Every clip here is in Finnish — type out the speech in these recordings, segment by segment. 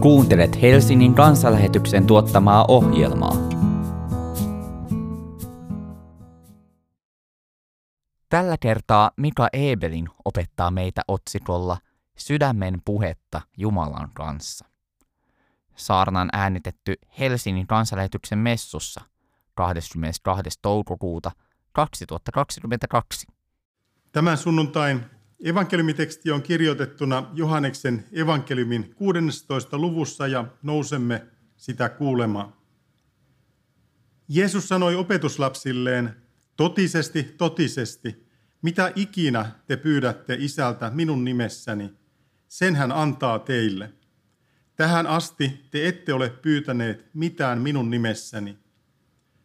Kuuntelet Helsingin kansanlähetyksen tuottamaa ohjelmaa. Tällä kertaa Mika Ebelin opettaa meitä otsikolla Sydämen puhetta Jumalan kanssa. Saarnan äänitetty Helsingin kansanlähetyksen messussa 22. toukokuuta 2022. Tämän sunnuntain evankeliumiteksti on kirjoitettuna Johanneksen evankeliumin 16. luvussa ja nousemme sitä kuulemaan. Jeesus sanoi opetuslapsilleen, totisesti, totisesti, mitä ikinä te pyydätte isältä minun nimessäni, sen hän antaa teille. Tähän asti te ette ole pyytäneet mitään minun nimessäni.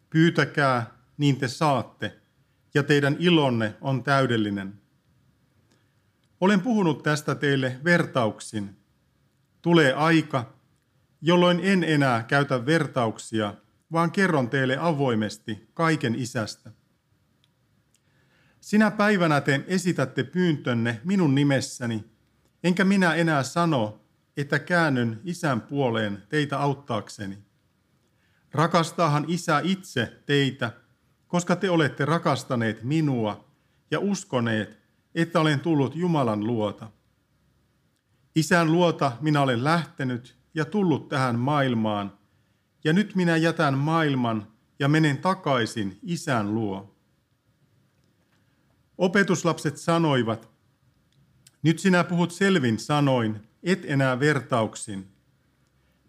Pyytäkää, niin te saatte, ja teidän ilonne on täydellinen. Olen puhunut tästä teille vertauksin. Tulee aika, jolloin en enää käytä vertauksia, vaan kerron teille avoimesti kaiken isästä. Sinä päivänä te esitätte pyyntönne minun nimessäni, enkä minä enää sano, että käännyn isän puoleen teitä auttaakseni. Rakastaahan isä itse teitä, koska te olette rakastaneet minua ja uskoneet, että olen tullut Jumalan luota. Isän luota minä olen lähtenyt ja tullut tähän maailmaan, ja nyt minä jätän maailman ja menen takaisin isän luo. Opetuslapset sanoivat, nyt sinä puhut selvin sanoin, et enää vertauksin.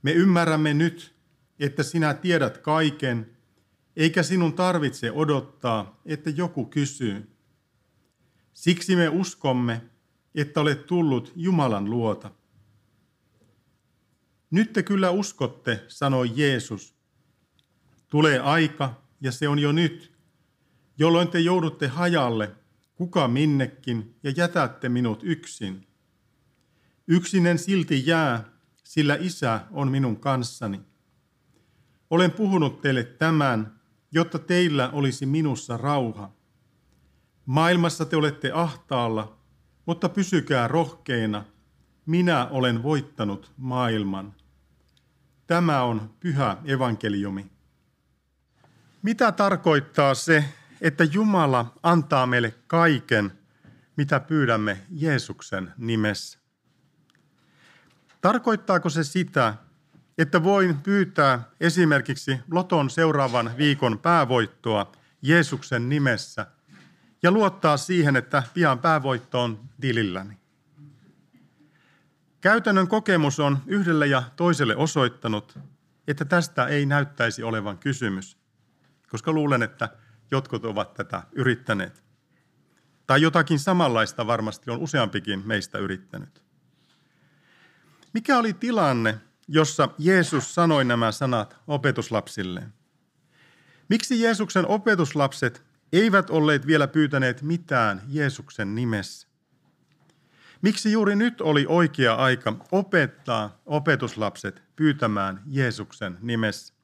Me ymmärrämme nyt, että sinä tiedät kaiken, eikä sinun tarvitse odottaa, että joku kysyy. Siksi me uskomme, että olet tullut Jumalan luota. Nyt te kyllä uskotte, sanoi Jeesus. Tulee aika, ja se on jo nyt, jolloin te joudutte hajalle, kuka minnekin, ja jätätte minut yksin. Yksinen silti jää, sillä isä on minun kanssani. Olen puhunut teille tämän, jotta teillä olisi minussa rauha. Maailmassa te olette ahtaalla, mutta pysykää rohkeina. Minä olen voittanut maailman. Tämä on pyhä evankeliumi. Mitä tarkoittaa se, että Jumala antaa meille kaiken, mitä pyydämme Jeesuksen nimessä? Tarkoittaako se sitä, että voin pyytää esimerkiksi Loton seuraavan viikon päävoittoa Jeesuksen nimessä – ja luottaa siihen, että pian päävoitto on tililläni. Käytännön kokemus on yhdelle ja toiselle osoittanut, että tästä ei näyttäisi olevan kysymys, koska luulen, että jotkut ovat tätä yrittäneet. Tai jotakin samanlaista varmasti on useampikin meistä yrittänyt. Mikä oli tilanne, jossa Jeesus sanoi nämä sanat opetuslapsilleen? Miksi Jeesuksen opetuslapset eivät olleet vielä pyytäneet mitään Jeesuksen nimessä. Miksi juuri nyt oli oikea aika opettaa opetuslapset pyytämään Jeesuksen nimessä?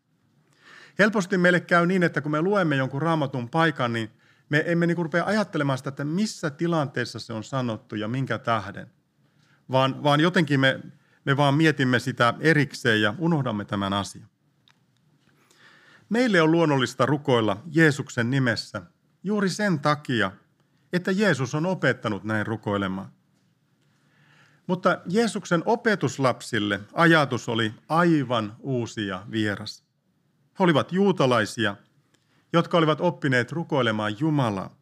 Helposti meille käy niin, että kun me luemme jonkun raamatun paikan, niin me emme niin rupea ajattelemaan sitä, että missä tilanteessa se on sanottu ja minkä tähden. Vaan, vaan jotenkin me, me vaan mietimme sitä erikseen ja unohdamme tämän asian. Meille on luonnollista rukoilla Jeesuksen nimessä juuri sen takia, että Jeesus on opettanut näin rukoilemaan. Mutta Jeesuksen opetuslapsille ajatus oli aivan uusi ja vieras. He olivat juutalaisia, jotka olivat oppineet rukoilemaan Jumalaa.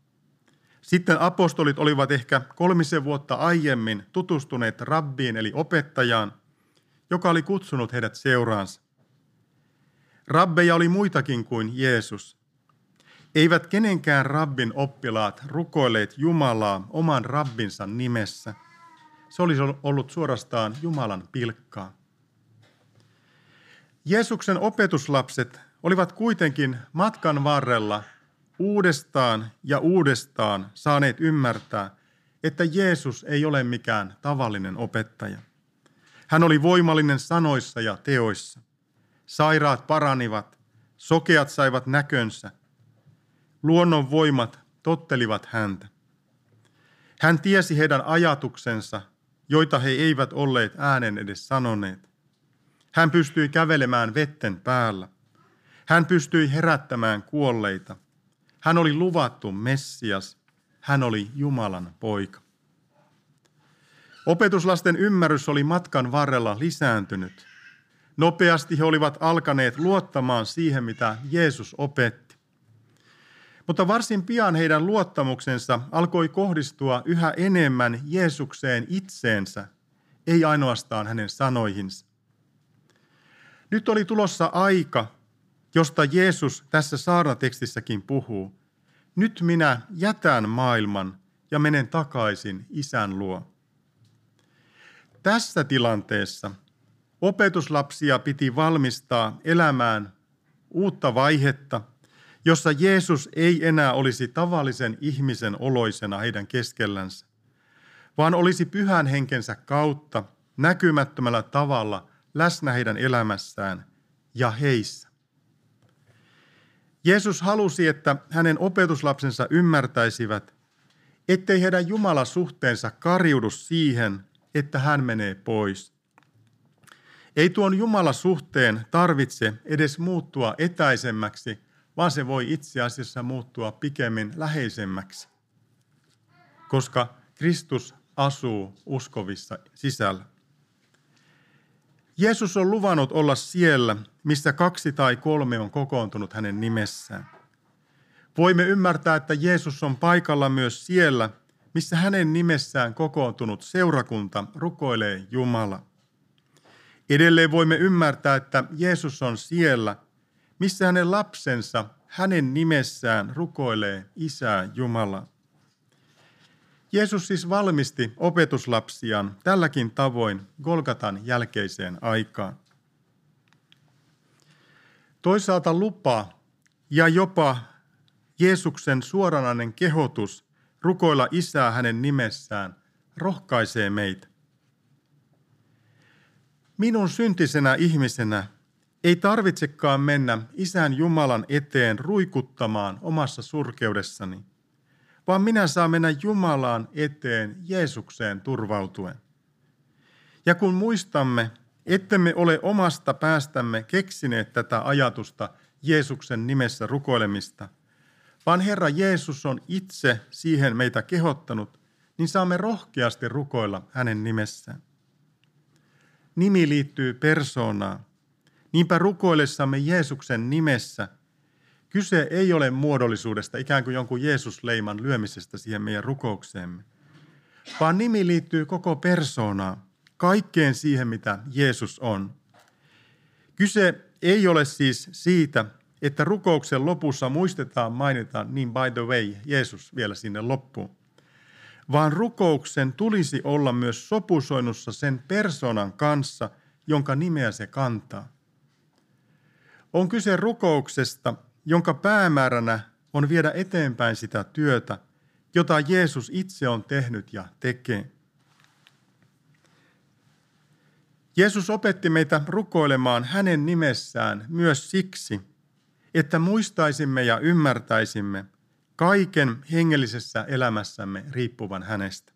Sitten apostolit olivat ehkä kolmisen vuotta aiemmin tutustuneet rabbiin eli opettajaan, joka oli kutsunut heidät seuraansa. Rabbeja oli muitakin kuin Jeesus. Eivät kenenkään rabbin oppilaat rukoilleet Jumalaa oman rabbinsa nimessä. Se olisi ollut suorastaan Jumalan pilkkaa. Jeesuksen opetuslapset olivat kuitenkin matkan varrella uudestaan ja uudestaan saaneet ymmärtää, että Jeesus ei ole mikään tavallinen opettaja. Hän oli voimallinen sanoissa ja teoissa. Sairaat paranivat, sokeat saivat näkönsä, luonnon voimat tottelivat häntä. Hän tiesi heidän ajatuksensa, joita he eivät olleet äänen edes sanoneet. Hän pystyi kävelemään vetten päällä. Hän pystyi herättämään kuolleita. Hän oli luvattu Messias. Hän oli Jumalan poika. Opetuslasten ymmärrys oli matkan varrella lisääntynyt. Nopeasti he olivat alkaneet luottamaan siihen, mitä Jeesus opetti. Mutta varsin pian heidän luottamuksensa alkoi kohdistua yhä enemmän Jeesukseen itseensä, ei ainoastaan hänen sanoihinsa. Nyt oli tulossa aika, josta Jeesus tässä saarnatekstissäkin puhuu. Nyt minä jätän maailman ja menen takaisin isän luo. Tässä tilanteessa opetuslapsia piti valmistaa elämään uutta vaihetta, jossa Jeesus ei enää olisi tavallisen ihmisen oloisena heidän keskellänsä, vaan olisi pyhän henkensä kautta näkymättömällä tavalla läsnä heidän elämässään ja heissä. Jeesus halusi, että hänen opetuslapsensa ymmärtäisivät, ettei heidän Jumalasuhteensa karjudu siihen, että hän menee pois. Ei tuon Jumalasuhteen tarvitse edes muuttua etäisemmäksi, vaan se voi itse asiassa muuttua pikemmin läheisemmäksi, koska Kristus asuu uskovissa sisällä. Jeesus on luvannut olla siellä, missä kaksi tai kolme on kokoontunut hänen nimessään. Voimme ymmärtää, että Jeesus on paikalla myös siellä, missä hänen nimessään kokoontunut seurakunta rukoilee Jumala. Edelleen voimme ymmärtää, että Jeesus on siellä, missä hänen lapsensa hänen nimessään rukoilee Isää Jumala. Jeesus siis valmisti opetuslapsiaan tälläkin tavoin Golgatan jälkeiseen aikaan. Toisaalta lupa ja jopa Jeesuksen suoranainen kehotus rukoilla Isää hänen nimessään rohkaisee meitä. Minun syntisenä ihmisenä ei tarvitsekaan mennä Isän Jumalan eteen ruikuttamaan omassa surkeudessani, vaan minä saan mennä Jumalaan eteen Jeesukseen turvautuen. Ja kun muistamme, ettemme ole omasta päästämme keksineet tätä ajatusta Jeesuksen nimessä rukoilemista, vaan Herra Jeesus on itse siihen meitä kehottanut, niin saamme rohkeasti rukoilla hänen nimessään. Nimi liittyy persoonaan. Niinpä rukoillessamme Jeesuksen nimessä kyse ei ole muodollisuudesta, ikään kuin jonkun Jeesus-leiman lyömisestä siihen meidän rukoukseemme, vaan nimi liittyy koko persoonaan, kaikkeen siihen, mitä Jeesus on. Kyse ei ole siis siitä, että rukouksen lopussa muistetaan mainita niin by the way Jeesus vielä sinne loppuun, vaan rukouksen tulisi olla myös sopusoinnussa sen persoonan kanssa, jonka nimeä se kantaa. On kyse rukouksesta, jonka päämääränä on viedä eteenpäin sitä työtä, jota Jeesus itse on tehnyt ja tekee. Jeesus opetti meitä rukoilemaan hänen nimessään myös siksi, että muistaisimme ja ymmärtäisimme kaiken hengellisessä elämässämme riippuvan hänestä.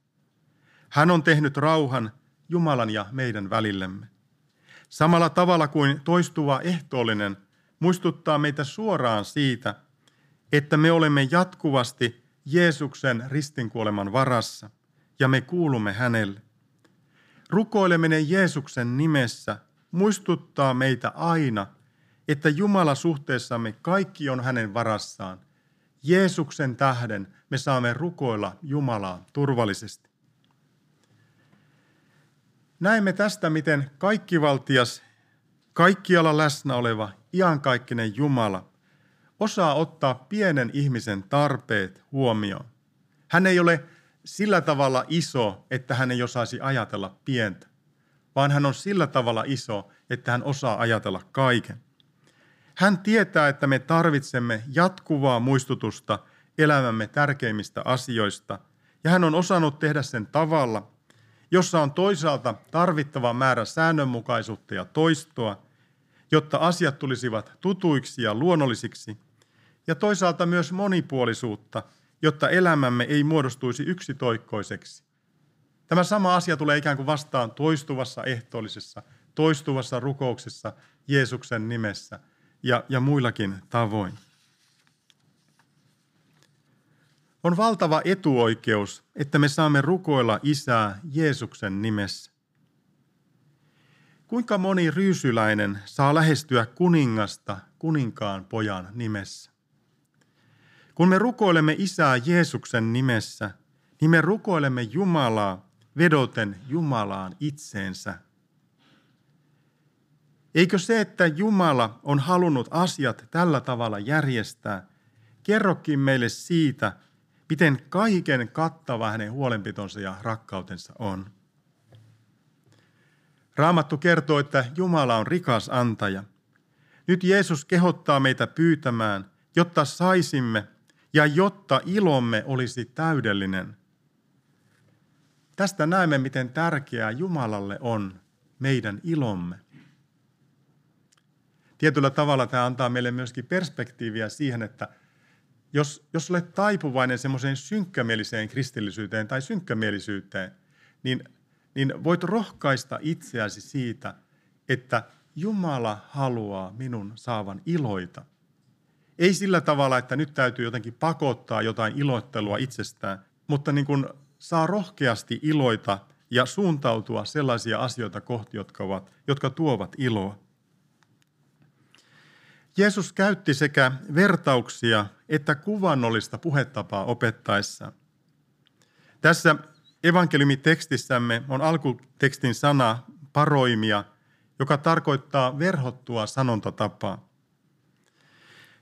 Hän on tehnyt rauhan Jumalan ja meidän välillemme. Samalla tavalla kuin toistuva ehtoollinen muistuttaa meitä suoraan siitä, että me olemme jatkuvasti Jeesuksen ristinkuoleman varassa ja me kuulumme hänelle. Rukoileminen Jeesuksen nimessä muistuttaa meitä aina, että Jumala suhteessamme kaikki on hänen varassaan. Jeesuksen tähden me saamme rukoilla Jumalaa turvallisesti. Näemme tästä, miten kaikkivaltias, kaikkialla läsnä oleva, iankaikkinen Jumala osaa ottaa pienen ihmisen tarpeet huomioon. Hän ei ole sillä tavalla iso, että hän ei osaisi ajatella pientä, vaan hän on sillä tavalla iso, että hän osaa ajatella kaiken. Hän tietää, että me tarvitsemme jatkuvaa muistutusta elämämme tärkeimmistä asioista, ja hän on osannut tehdä sen tavalla, jossa on toisaalta tarvittava määrä säännönmukaisuutta ja toistoa, jotta asiat tulisivat tutuiksi ja luonnollisiksi, ja toisaalta myös monipuolisuutta, jotta elämämme ei muodostuisi yksitoikkoiseksi. Tämä sama asia tulee ikään kuin vastaan toistuvassa ehtoollisessa toistuvassa rukouksessa Jeesuksen nimessä ja, ja muillakin tavoin. On valtava etuoikeus, että me saamme rukoilla Isää Jeesuksen nimessä. Kuinka moni ryysyläinen saa lähestyä kuningasta kuninkaan pojan nimessä? Kun me rukoilemme Isää Jeesuksen nimessä, niin me rukoilemme Jumalaa vedoten Jumalaan itseensä. Eikö se, että Jumala on halunnut asiat tällä tavalla järjestää, kerrokin meille siitä, miten kaiken kattava hänen huolenpitonsa ja rakkautensa on. Raamattu kertoo, että Jumala on rikas antaja. Nyt Jeesus kehottaa meitä pyytämään, jotta saisimme ja jotta ilomme olisi täydellinen. Tästä näemme, miten tärkeää Jumalalle on meidän ilomme. Tietyllä tavalla tämä antaa meille myöskin perspektiiviä siihen, että – jos, jos olet taipuvainen semmoiseen synkkämieliseen kristillisyyteen tai synkkämielisyyteen, niin, niin voit rohkaista itseäsi siitä, että Jumala haluaa minun saavan iloita. Ei sillä tavalla, että nyt täytyy jotenkin pakottaa jotain iloittelua itsestään, mutta niin kuin saa rohkeasti iloita ja suuntautua sellaisia asioita kohti, jotka, ovat, jotka tuovat iloa. Jeesus käytti sekä vertauksia että kuvannollista puhetapaa opettaessa. Tässä evankeliumitekstissämme on alkutekstin sana paroimia, joka tarkoittaa verhottua sanontatapaa.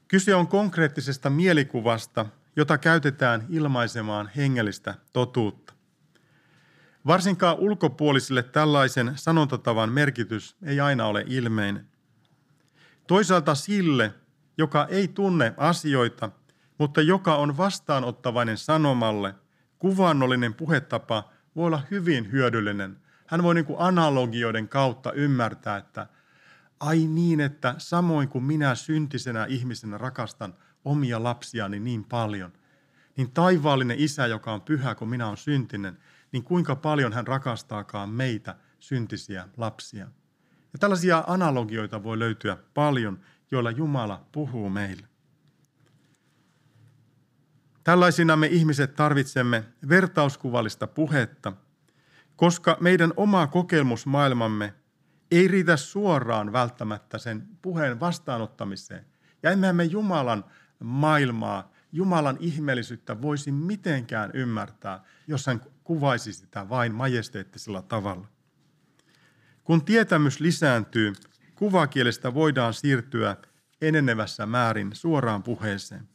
Kyse on konkreettisesta mielikuvasta, jota käytetään ilmaisemaan hengellistä totuutta. Varsinkaan ulkopuolisille tällaisen sanontatavan merkitys ei aina ole ilmeinen. Toisaalta sille, joka ei tunne asioita, mutta joka on vastaanottavainen sanomalle, kuvannollinen puhetapa voi olla hyvin hyödyllinen. Hän voi niin kuin analogioiden kautta ymmärtää, että ai niin, että samoin kuin minä syntisenä ihmisenä rakastan omia lapsiani niin paljon, niin taivaallinen isä, joka on pyhä, kun minä olen syntinen, niin kuinka paljon hän rakastaakaan meitä syntisiä lapsia. Ja tällaisia analogioita voi löytyä paljon, joilla Jumala puhuu meille. Tällaisina me ihmiset tarvitsemme vertauskuvallista puhetta, koska meidän oma kokemusmaailmamme ei riitä suoraan välttämättä sen puheen vastaanottamiseen. Ja emme me Jumalan maailmaa, Jumalan ihmeellisyyttä voisi mitenkään ymmärtää, jos hän kuvaisi sitä vain majesteettisella tavalla. Kun tietämys lisääntyy, kuvakielestä voidaan siirtyä enenevässä määrin suoraan puheeseen.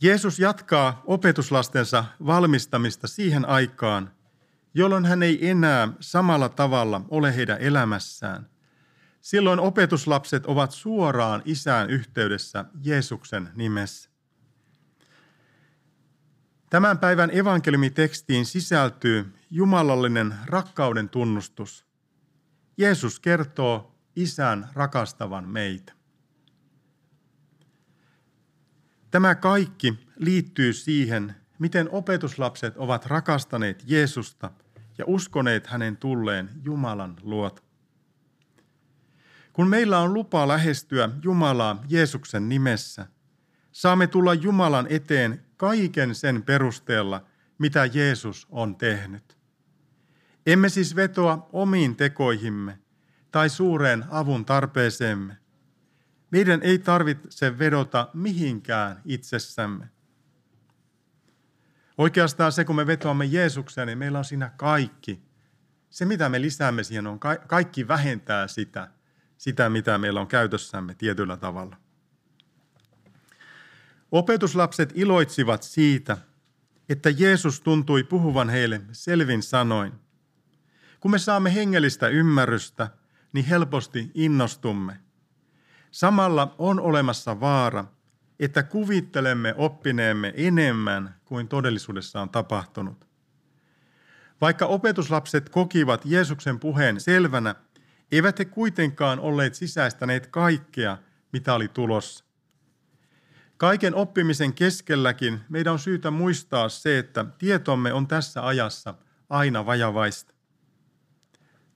Jeesus jatkaa opetuslastensa valmistamista siihen aikaan, jolloin hän ei enää samalla tavalla ole heidän elämässään. Silloin opetuslapset ovat suoraan isään yhteydessä Jeesuksen nimessä. Tämän päivän evankeliumitekstiin sisältyy jumalallinen rakkauden tunnustus. Jeesus kertoo isän rakastavan meitä. Tämä kaikki liittyy siihen, miten opetuslapset ovat rakastaneet Jeesusta ja uskoneet hänen tulleen Jumalan luota. Kun meillä on lupa lähestyä Jumalaa Jeesuksen nimessä, saamme tulla Jumalan eteen kaiken sen perusteella, mitä Jeesus on tehnyt. Emme siis vetoa omiin tekoihimme tai suureen avun tarpeeseemme. Meidän ei tarvitse vedota mihinkään itsessämme. Oikeastaan se, kun me vetoamme Jeesukseen, niin meillä on siinä kaikki. Se, mitä me lisäämme siihen, on kaikki vähentää sitä, sitä mitä meillä on käytössämme tietyllä tavalla. Opetuslapset iloitsivat siitä, että Jeesus tuntui puhuvan heille selvin sanoin. Kun me saamme hengellistä ymmärrystä, niin helposti innostumme. Samalla on olemassa vaara, että kuvittelemme oppineemme enemmän kuin todellisuudessa on tapahtunut. Vaikka opetuslapset kokivat Jeesuksen puheen selvänä, eivät he kuitenkaan olleet sisäistäneet kaikkea, mitä oli tulossa. Kaiken oppimisen keskelläkin meidän on syytä muistaa se, että tietomme on tässä ajassa aina vajavaista.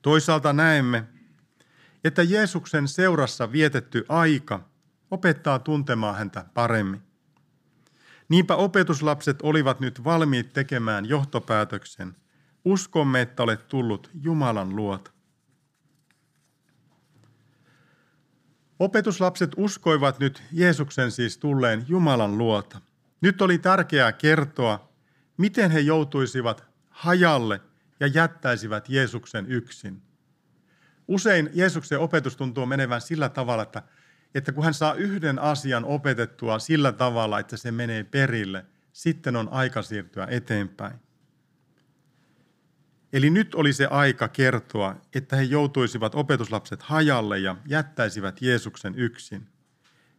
Toisaalta näemme, että Jeesuksen seurassa vietetty aika opettaa tuntemaan häntä paremmin. Niinpä opetuslapset olivat nyt valmiit tekemään johtopäätöksen. Uskomme, että olet tullut Jumalan luota. Opetuslapset uskoivat nyt Jeesuksen siis tulleen Jumalan luota. Nyt oli tärkeää kertoa, miten he joutuisivat hajalle ja jättäisivät Jeesuksen yksin. Usein Jeesuksen opetus tuntuu menevän sillä tavalla, että, että kun hän saa yhden asian opetettua sillä tavalla, että se menee perille, sitten on aika siirtyä eteenpäin. Eli nyt oli se aika kertoa, että he joutuisivat opetuslapset hajalle ja jättäisivät Jeesuksen yksin.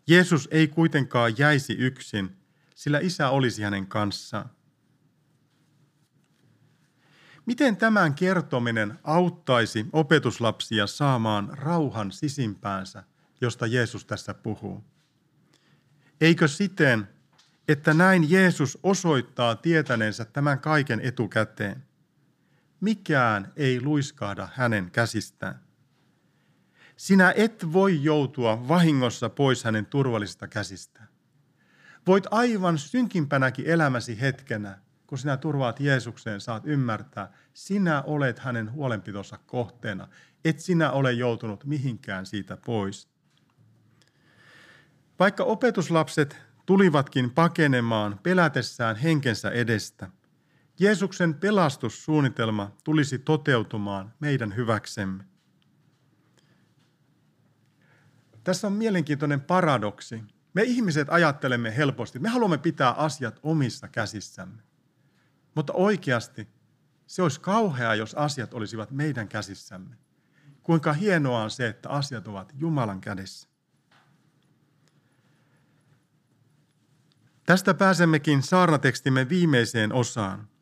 Jeesus ei kuitenkaan jäisi yksin, sillä isä olisi hänen kanssaan. Miten tämän kertominen auttaisi opetuslapsia saamaan rauhan sisimpäänsä, josta Jeesus tässä puhuu? Eikö siten, että näin Jeesus osoittaa tietäneensä tämän kaiken etukäteen? Mikään ei luiskahda hänen käsistään. Sinä et voi joutua vahingossa pois hänen turvallisista käsistään. Voit aivan synkimpänäkin elämäsi hetkenä kun sinä turvaat Jeesukseen, saat ymmärtää, sinä olet hänen huolenpitonsa kohteena. Et sinä ole joutunut mihinkään siitä pois. Vaikka opetuslapset tulivatkin pakenemaan pelätessään henkensä edestä, Jeesuksen pelastussuunnitelma tulisi toteutumaan meidän hyväksemme. Tässä on mielenkiintoinen paradoksi. Me ihmiset ajattelemme helposti, me haluamme pitää asiat omissa käsissämme. Mutta oikeasti se olisi kauheaa, jos asiat olisivat meidän käsissämme. Kuinka hienoa on se, että asiat ovat Jumalan kädessä. Tästä pääsemmekin saarnatekstimme viimeiseen osaan.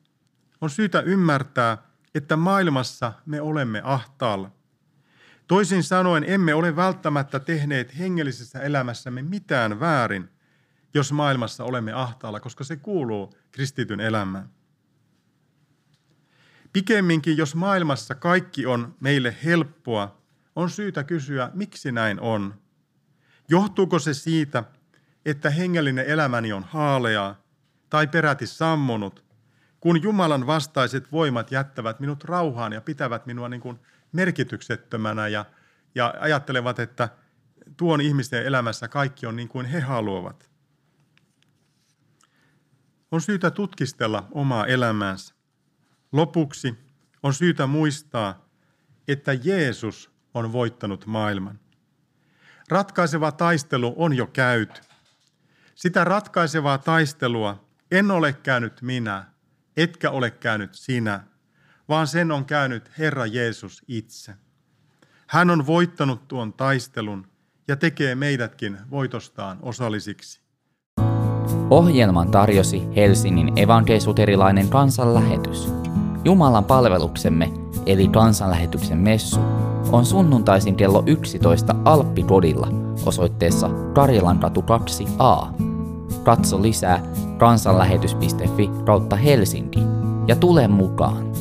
On syytä ymmärtää, että maailmassa me olemme ahtaalla. Toisin sanoen emme ole välttämättä tehneet hengellisessä elämässämme mitään väärin, jos maailmassa olemme ahtaalla, koska se kuuluu kristityn elämään. Pikemminkin, jos maailmassa kaikki on meille helppoa, on syytä kysyä, miksi näin on. Johtuuko se siitä, että hengellinen elämäni on haaleaa tai peräti sammunut, kun Jumalan vastaiset voimat jättävät minut rauhaan ja pitävät minua niin kuin merkityksettömänä ja, ja ajattelevat, että tuon ihmisten elämässä kaikki on niin kuin he haluavat. On syytä tutkistella omaa elämäänsä. Lopuksi on syytä muistaa, että Jeesus on voittanut maailman. Ratkaiseva taistelu on jo käyty. Sitä ratkaisevaa taistelua en ole käynyt minä, etkä ole käynyt sinä, vaan sen on käynyt Herra Jeesus itse. Hän on voittanut tuon taistelun ja tekee meidätkin voitostaan osallisiksi. Ohjelman tarjosi Helsingin evankeisuterilainen kansanlähetys. Jumalan palveluksemme, eli kansanlähetyksen messu, on sunnuntaisin kello 11 Alppipodilla osoitteessa Karjalankatu 2a. Katso lisää kansanlähetys.fi kautta Helsinki ja tule mukaan!